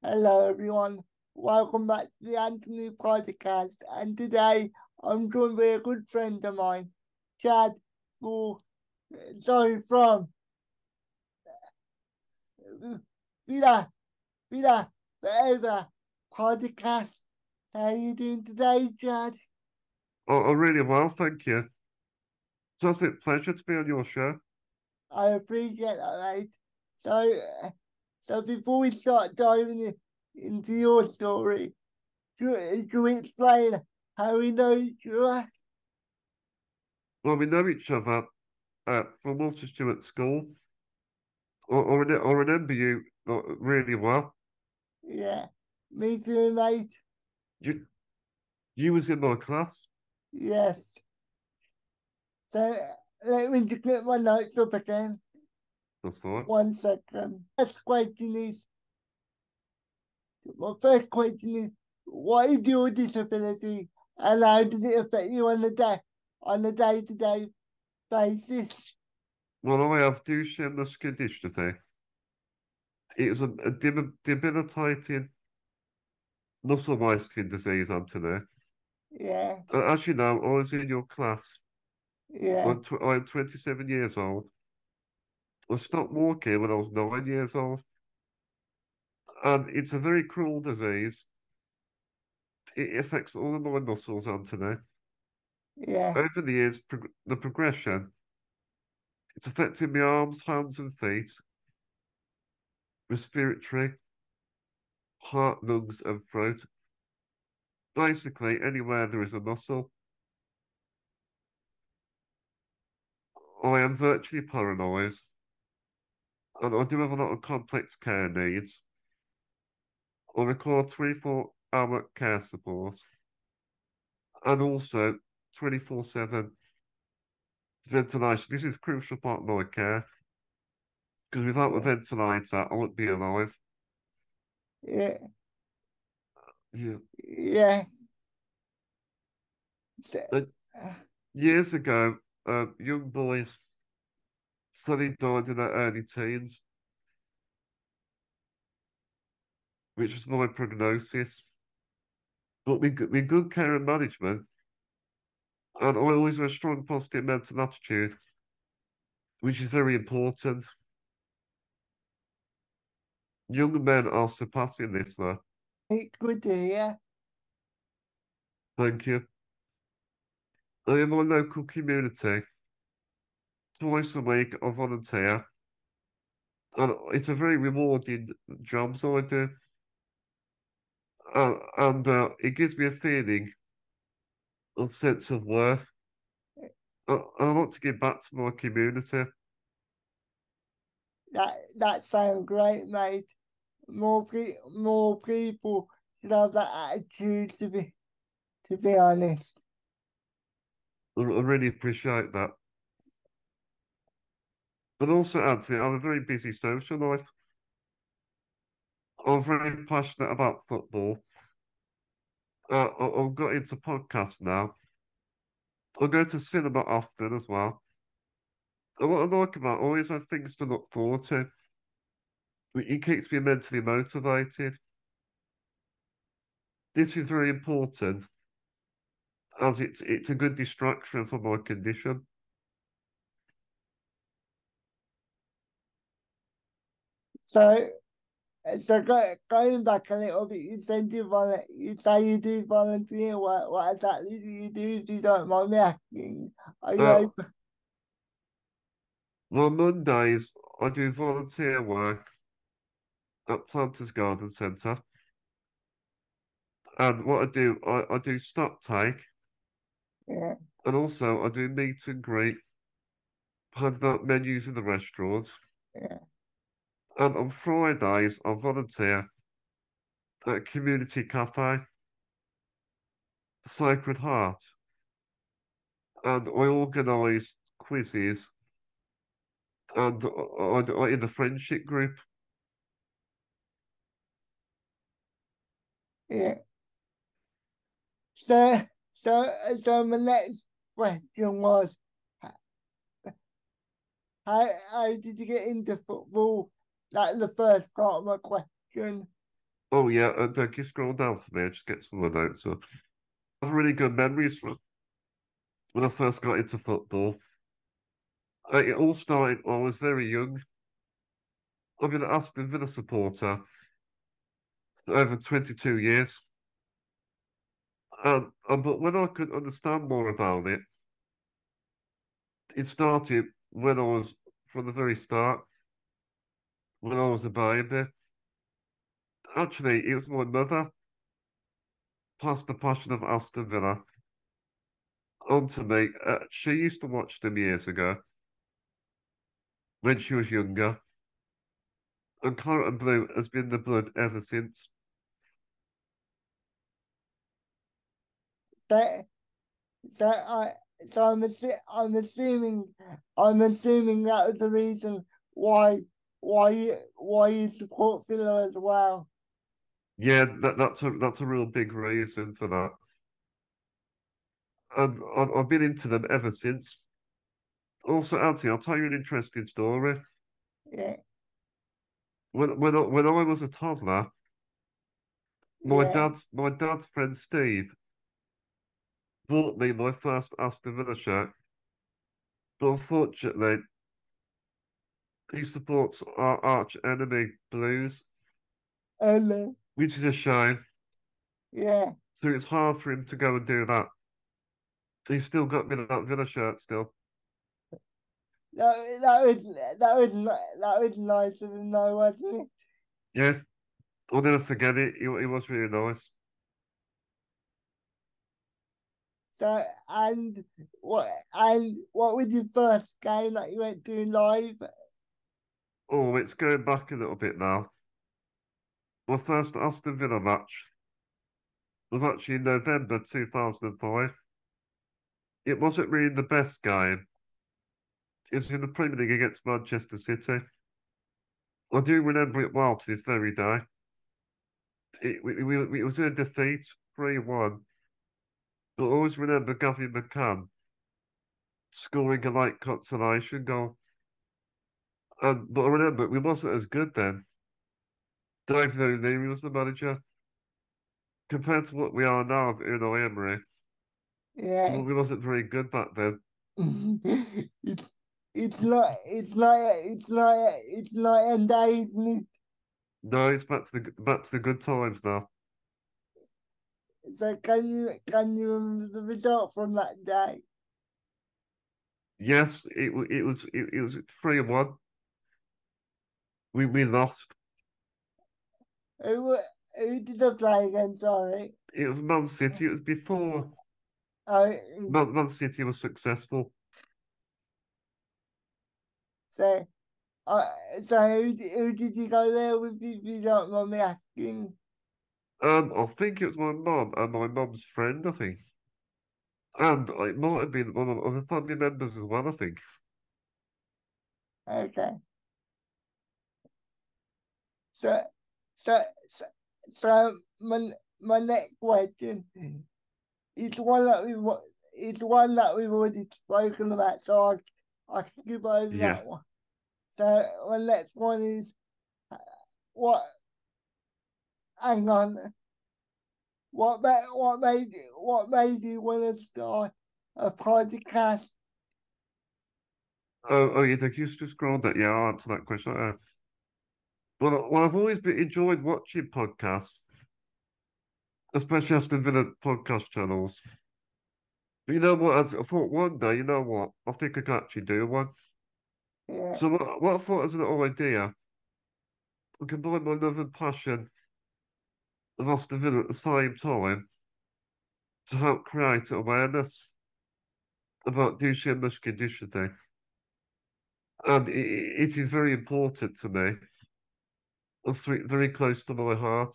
Hello, everyone. Welcome back to the Anthony Podcast. And today I'm joined by a good friend of mine, Chad, for, sorry, from Villa, Villa Forever Podcast. How are you doing today, Chad? Oh, really well, thank you. It's a pleasure to be on your show. I appreciate that, mate. So, so before we start diving in, into your story, should we explain how we know each other? Well, we know each other uh, from Walter Stewart School. Or, or, I remember you uh, really well. Yeah, me too, mate. You, you was in my class. Yes. So let me just get my notes up again. That's fine. One second. First question is my first question is what is your disability and how does it affect you on the day on a day to day basis? Well, I have Duchenne muscular dystrophy. It is a, a debilitating muscle wasting disease, Anthony. Yeah. As you know, I was in your class. Yeah. I'm, tw- I'm 27 years old. I stopped walking when I was nine years old. And it's a very cruel disease. It affects all of my muscles, Anthony. Yeah. Over the years, prog- the progression, it's affecting my arms, hands, and feet, respiratory, heart, lungs, and throat. Basically, anywhere there is a muscle. I am virtually paralysed, and I do have a lot of complex care needs. I require 24 hour care support and also 24 7 ventilation. This is a crucial part of my care because without the ventilator, I wouldn't be alive. Yeah. Yeah. Yeah. Uh, years ago, uh, young boys suddenly died in their early teens, which was my prognosis. But with, with good care and management, and I always have a strong positive mental attitude, which is very important. Young men are surpassing this though. Hey, good to hear. Thank you. I am my local community. Twice a week I volunteer. And it's a very rewarding job, so I do. Uh, and uh, it gives me a feeling, a sense of worth. I, I want to give back to my community. That that sounds great, mate. More pe- more people should have that attitude. To be to be honest, I, I really appreciate that. But also, Anthony, I have a very busy social life. I'm very passionate about football. Uh, I've got into podcasts now. I go to cinema often as well. And what I like about always have things to look forward to. It keeps me mentally motivated. This is very important as it's it's a good distraction for my condition. So so go, going back a little bit, you said you volunteer. You say you do volunteer. work. what exactly do you do? If you don't mind me asking, are you Uh, open? On Mondays, I do volunteer work at Planters Garden Centre. And what I do, I, I do stock take, Yeah. and also I do meet and greet, handing out menus in the restaurants. Yeah. And on Fridays, I volunteer at a community cafe, the Sacred Heart. And I organise quizzes and I, in the friendship group. Yeah. So, so, so my next question was, how, how did you get into football? That's the first part of my question. Oh yeah, and uh, you scroll down for me? I just get some of the notes up. I have really good memories from when I first got into football. Uh, it all started when I was very young. I've been an Aston Villa supporter for over 22 years. And, and but when I could understand more about it, it started when I was from the very start, when I was a baby. Actually, it was my mother passed the passion of Aston Villa on to me. Uh, she used to watch them years ago when she was younger. And claret and blue has been the blood ever since. So, so I so I'm assu- I'm assuming I'm assuming that was the reason why why you why you support Villa as well. Yeah, that, that's a that's a real big reason for that. And I've, I've been into them ever since. Also, Auntie, I'll tell you an interesting story. Yeah, When when I, when I was a toddler, my yeah. dad's my dad's friend Steve bought me my first Aston Villa shirt, but unfortunately, he supports our arch enemy Blues, uh, which is a shame. yeah, So it's hard for him to go and do that. He's still got me that Villa shirt still. that that was that was that was nice of him, though, wasn't it? Yeah, I'll never forget it. It, it was really nice. So and what and what was your first game that you went to live? Oh, it's going back a little bit now. My first Aston Villa match was actually in November 2005. It wasn't really the best game. It was in the Premier League against Manchester City. I do remember it well to this very day. It, we, we, it was a defeat, 3 1. But I always remember Gavin McCann scoring a late consolation goal. And but I remember we wasn't as good then. David O'Leary was the manager. Compared to what we are now with Unai Emery, Yeah. well, we wasn't very good back then. it's it's not it's like it's like it's like and day, isn't it? No, it's back to the back to the good times now. So can you can you remember the result from that day? Yes, it it was it, it was three and one. We we lost. Who who did they play against? Sorry. It was Man City. It was before Oh, Man, Man City was successful. so uh, so who, who did you go there with? If you don't mind me asking. Um, I think it was my mum and my mum's friend. I think, and it might have been one of other family members as well. I think. Okay. So so so, so my my next question is one that we wa- it's one that we've already spoken about, so I I can skip over Yeah. that one. So my next one is uh, what? Hang on. What made what made you what made you want to start a podcast? Oh, oh, yeah, you just scrolled that. Yeah, I'll answer that question. Uh, well, well, I've always been enjoyed watching podcasts, especially Aston Villa podcast channels. But you know what? I, I thought one day, you know what? I think I could actually do one. Yeah, So what, what I thought as an idea, I combine my love and passion of Aston Villa at the same time to help create awareness about Duchenne muscular dystrophy. And it, it is very important to me. Very, close to my heart.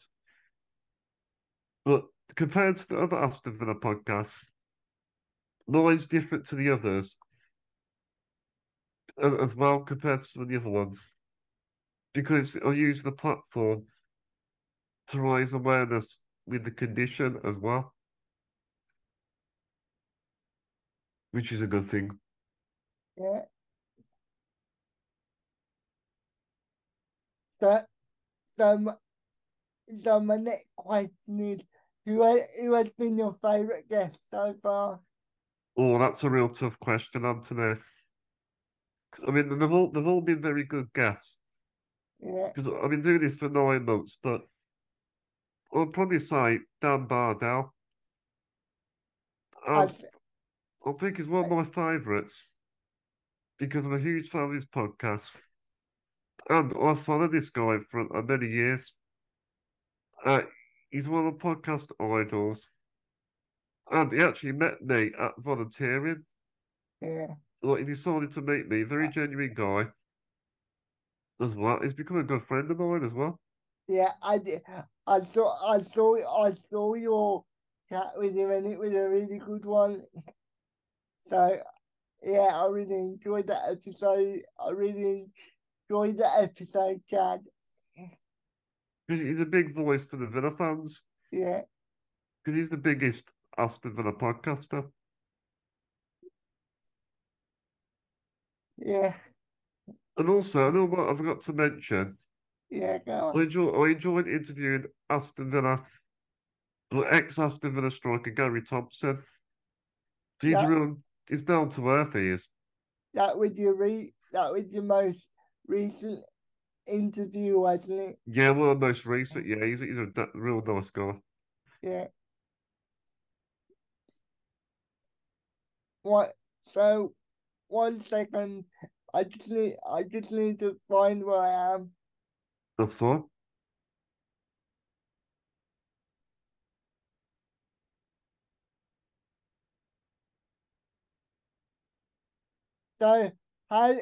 But compared to the other Aston Villa podcasts, mine's different to the others as well compared to the other ones. Because I use the platform to raise awareness with the condition as well, which is a good thing. yeah. So so my, so my next question is who has, who has been your favourite guest so far? Oh, that's a real tough question, Anthony. I mean, they've all they've all been very good guests. Yeah. Because I've been doing this for nine months, but I'll probably say Dan Bardell. Um, As, I think he's one of my favourites because I'm a huge fan of his podcast. And I've followed this guy for uh, many years. Uh, he's one of my podcast idols. And he actually met me at volunteering. yeah. Like, he decided to meet me, very genuine guy as well. He's become a good friend of mine as well. Yeah, I did. I saw, I saw, I saw your chat with him, and it was a really good one. So, yeah, I really enjoyed that episode. I really enjoyed the episode, Chad. Because he's a big voice for the Villa fans. Yeah, Because he's the biggest Aston Villa podcaster. yeah, And also, I know what I forgot to mention. yeah. Go I on. enjoy I enjoyed interviewing Aston Villa, ex Aston Villa striker Gary Thompson. He's Yeah. real. He's down to earth. He is. That was your re. That was your most recent interview, wasn't it? Yeah, well, the most recent. Yeah, he's he's a real nice guy. Yeah. What? So, one second. I just need. I just need to find where I am. That's fine. So, how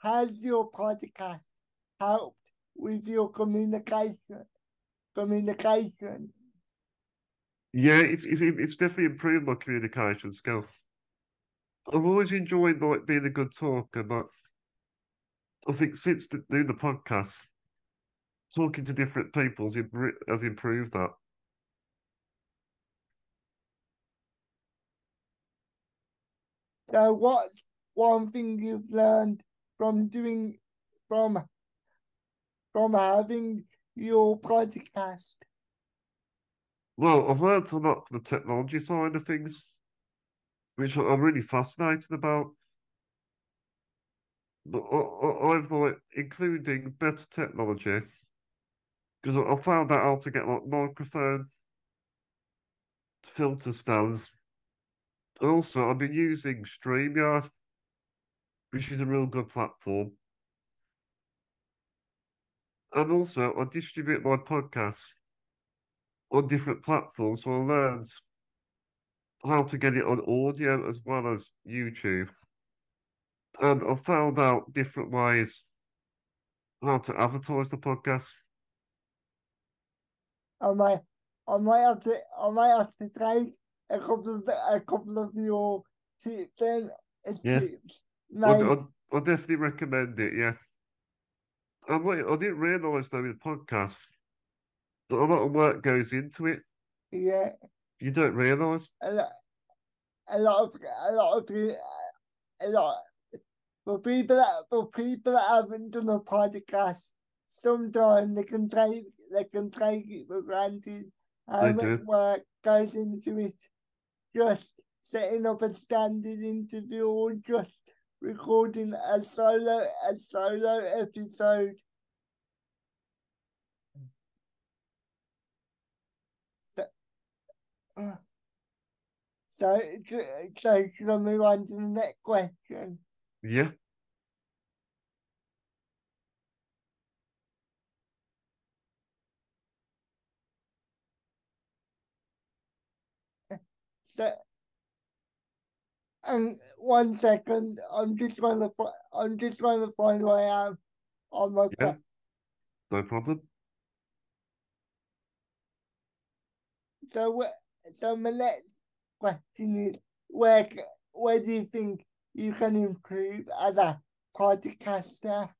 has your podcast helped with your communication? Communication. Yeah, it's it's it's definitely improved my communication skill. I've always enjoyed like being a good talker, but I think since the, doing the podcast, talking to different people has improved that. So, what's one thing you've learned from doing, from, from having your podcast? Well, I've learned a lot from the technology side of things, which I'm really fascinated about. But I, I've like including better technology because I, I found out how to get like microphone filter stands. Also, I've been using StreamYard, which is a real good platform. And also, I distribute my podcasts on different platforms, so I learned how to get it on audio as well as YouTube. And I found out different ways how to advertise the podcast. I might, I might have to, I might have to take a couple of, a couple of your tips then, Yeah. tips, I, mate. I, I definitely recommend it, yeah. And wait, I didn't realise though with the podcast that a lot of work goes into it. Yeah, You don't realise. a lot, a lot of, a lot of, a lot. For people that, for people that haven't done a podcast, sometimes they can take, they can take it for granted how much work goes into it. Just setting up a standard interview or just recording a solo, a solo episode. So, uh, so, so should I move on to the next question? Yeah. So, and one second, I'm just trying to, fi- I'm just trying to find where I am on my Yeah. phone. No problem. So, so my next question is, where, where do you think you can improve as a podcaster?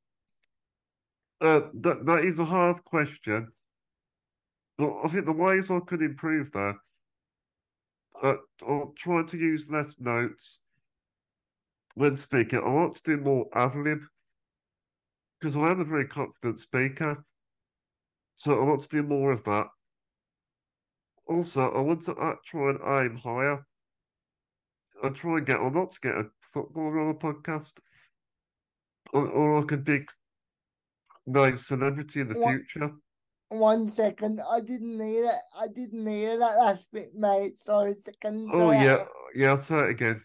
Uh, that that is a hard question. But I think the ways I could improve that, uh, I'll try to use less notes when speaking. I want to do more ad lib because I am a very confident speaker. So I want to do more of that. Also, I want to uh, try and aim higher. I try and get, or not to get a footballer on a podcast, or, or like a big name celebrity in the What? future. One second, I didn't hear that. I didn't hear that last bit, mate. Sorry, second. Oh yeah, yeah. I'll say it again.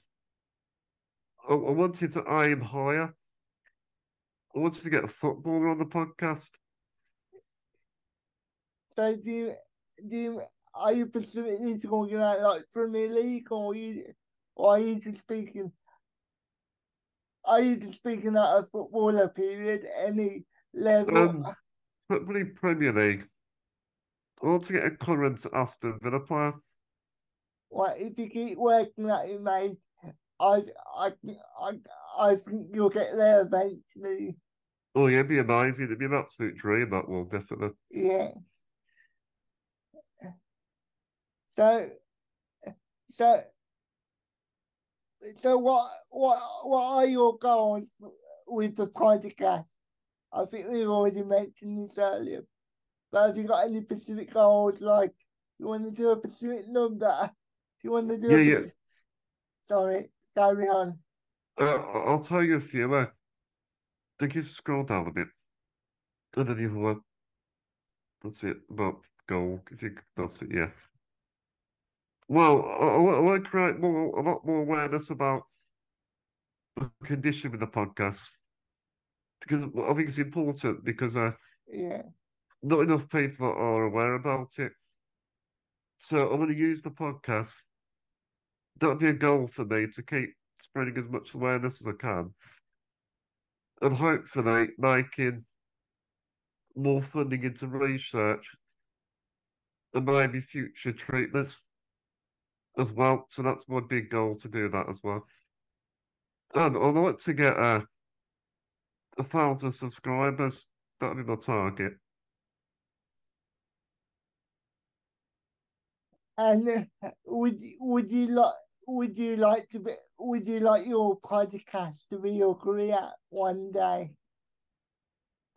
I, I wanted to aim higher. I wanted to get a footballer on the podcast. So do you, do you, are you specifically talking about like Premier League or are you, or are you just speaking? Are you just speaking about a footballer period, any level? Um, probably Premier League. I want to get a current Aston Villa player. Well, if you keep working at it, mate, I, I, I, I think you'll get there eventually. Oh yeah, it'd be amazing. It'd be an absolute dream. That will definitely. Yeah. So, so, so what, what, what are your goals with the podcast? I think we've already mentioned this earlier, but have you got any specific goals? Like, you want to do a specific number? Do you want to do? Yeah, a yeah. spec- Sorry, carry on. Uh, I'll tell you a few. Uh, I think you scroll down a bit. And then the other one. That's it. About goal. I think that's it. Yeah. Well, I, I want to create more, a lot more awareness about the condition with the podcast because I think it's important because uh, Yeah, not enough people are aware about it. So I'm going to use the podcast. That'll be a goal for me to keep spreading as much awareness as I can, and hopefully making more funding into research and maybe future treatments as well. So that's my big goal to do that as well. And I'd like to get a a thousand subscribers. That'll be my target. and uh, would would you like would you like to be would you like your podcast to be your career one day?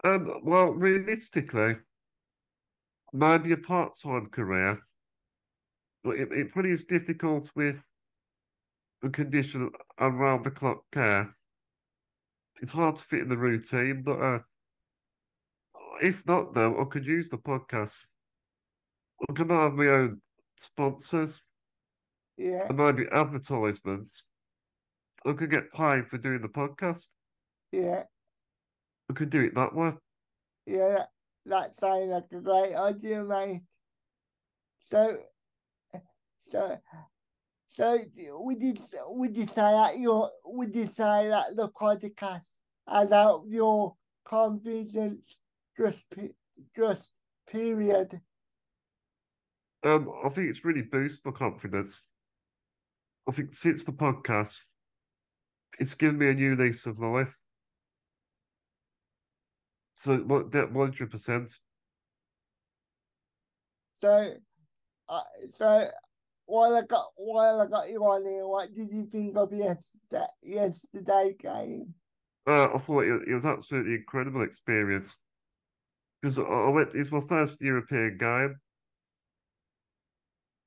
Um, well, realistically, maybe a part-time career, but it, it probably is difficult with the condition and round-the-clock care. It's hard to fit in the routine, but uh, if not, though, I could use the podcast. I can have my own sponsors Yeah, and maybe advertisements. I could get paid for doing the podcast. yeah, I could do it that way. yeah. That, that sounds like a great idea, mate. So, so, so d- would you s- would you say that your would you say that the podcast has helped your confidence just just period? Um, I think it's really boosted my confidence. I think since the podcast, it's given me a new lease of life. So what that one hundred percent. So, uh, so while I got while I got you on here, what did you think of yesterday yesterday game? Uh, I thought it, it was absolutely incredible experience because I, went. It's my first European game.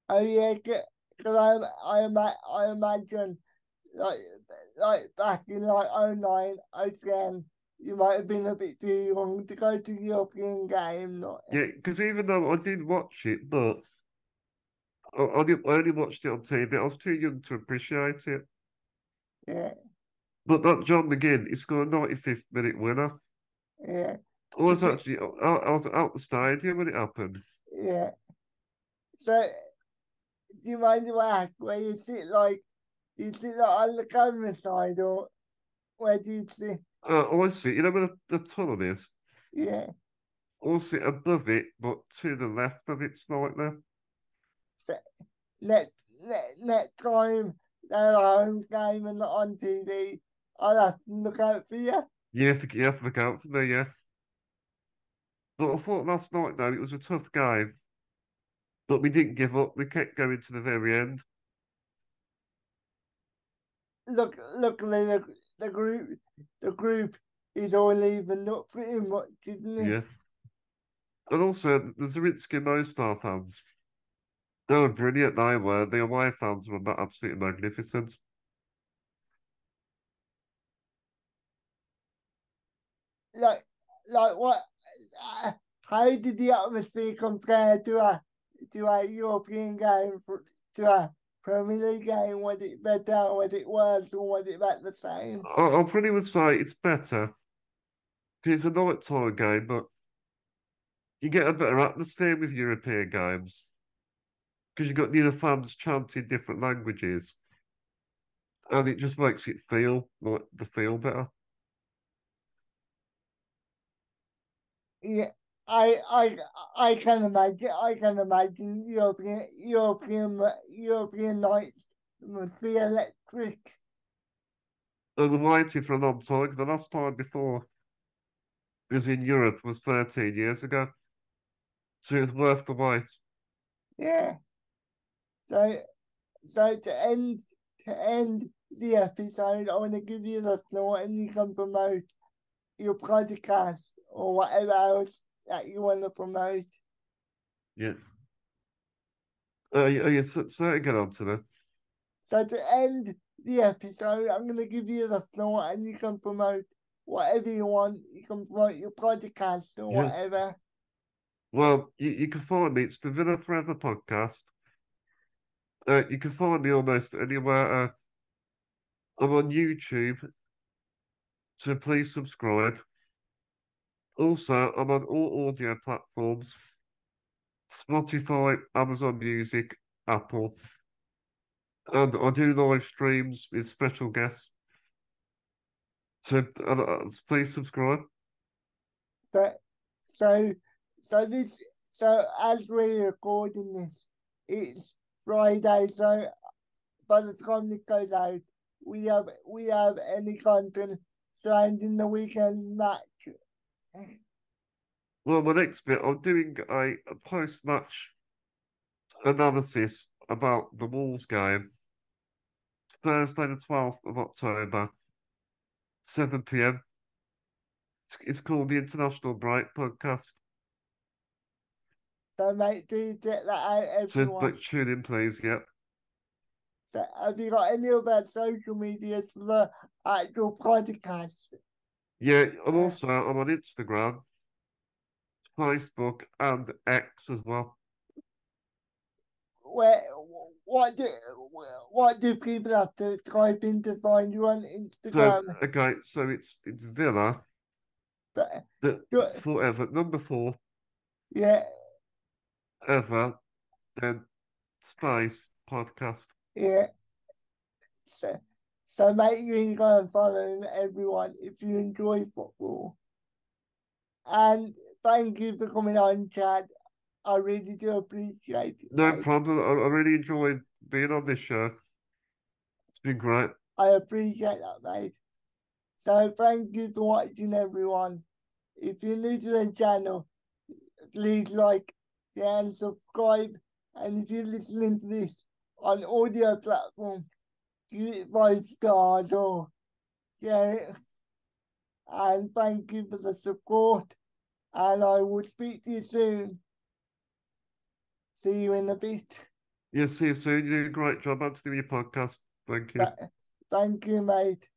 Oh yeah, because I I I imagine like like back in like 09, 10, you might have been a bit too young to go to the European game. Not Yeah, because even though I did watch it, but I, I, didn't, I only watched it on TV. I was too young to appreciate it. yeah, But that John McGinn, he scored a 95th minute winner. yeah, I was actually I, I was out the stadium when it happened. yeah. So, do you mind if I ask where you sit? Like, do you sit like on the camera side or where do you sit? Uh, I sit, you know where the, the tunnel is? Yeah. I sit above it, but to the left of it slightly. Next, next, next time they're home game and not on TV, I'll have to look out for you. You have to, you have to look out for me, yeah. But I thought last night, though, it was a tough game. But we didn't give up. We kept going to the very end. Look, luckily the, the group, the group is all evened up pretty much, isn't it? Yeah. And also, the Zrinjski Mostar fans, they were brilliant, they were. The away fans were absolutely magnificent. Like, like what? Uh, how did the atmosphere compare to a to a European game for, to a Premier League game? Was it better? Was it worse? Or was it about the same? I, I'll pretty much say it's better. It's a night time game, but you get a better atmosphere with European games because you've got the other fans chanting different languages, and it just makes it feel like the feel better. Yeah, I I I can imagine. I can imagine European European European nights must be electric. I'm waiting for a long time. The last time before was in Europe was 13 years ago. So it's worth the wait. Yeah. So, so to end to end the episode, I want to give you the floor, and you can promote your podcast or whatever else that you want to promote. Yeah. Uh, yeah, yeah so, so get on to that. So to end the episode, I'm going to give you the floor, and you can promote whatever you want. You can promote your podcast or yeah. whatever. Well, you, you can follow me. It's the Villa Forever podcast. Uh, you can find me almost anywhere. Uh, I'm on YouTube, so please subscribe. Also, I'm on all audio platforms Spotify, Amazon Music, Apple. And I do live streams with special guests. So uh, please subscribe. But so so this so as we're recording this, it's Friday. So by the time this goes out, we have we have any content surrounding the weekend match. Well, my next bit, I'm doing a, a post match analysis about the Wolves game. Thursday, the 12th of October, 7 pm. It's, it's called the International Break Podcast. So, mate, do you get that out, everyone? So, but tune in, please. Yep. So, have you got any other social media for the actual podcast? Yeah, I'm also I'm on Instagram, Facebook, and X as well. Where what do what do people have to type in to find you on Instagram? So, okay, so it's it's Villa. But, the, forever number four. Yeah, ever then Spice podcast. Yeah. So, so make sure you go and follow everyone if you enjoy football. And thank you for coming on, Chad. I really do appreciate it. No mate. problem. I, I really enjoyed being on this show. It's been great. I appreciate that, mate. So thank you for watching, everyone. If you're new to the channel, please like, and subscribe. And if you're listening to this on audio platform, give it five stars or share it. And thank you for the support. And I will speak to you soon. See you in a bit. Yes, see you soon. You did a great job, Anthony, your podcast. Thank you. Thank you, mate.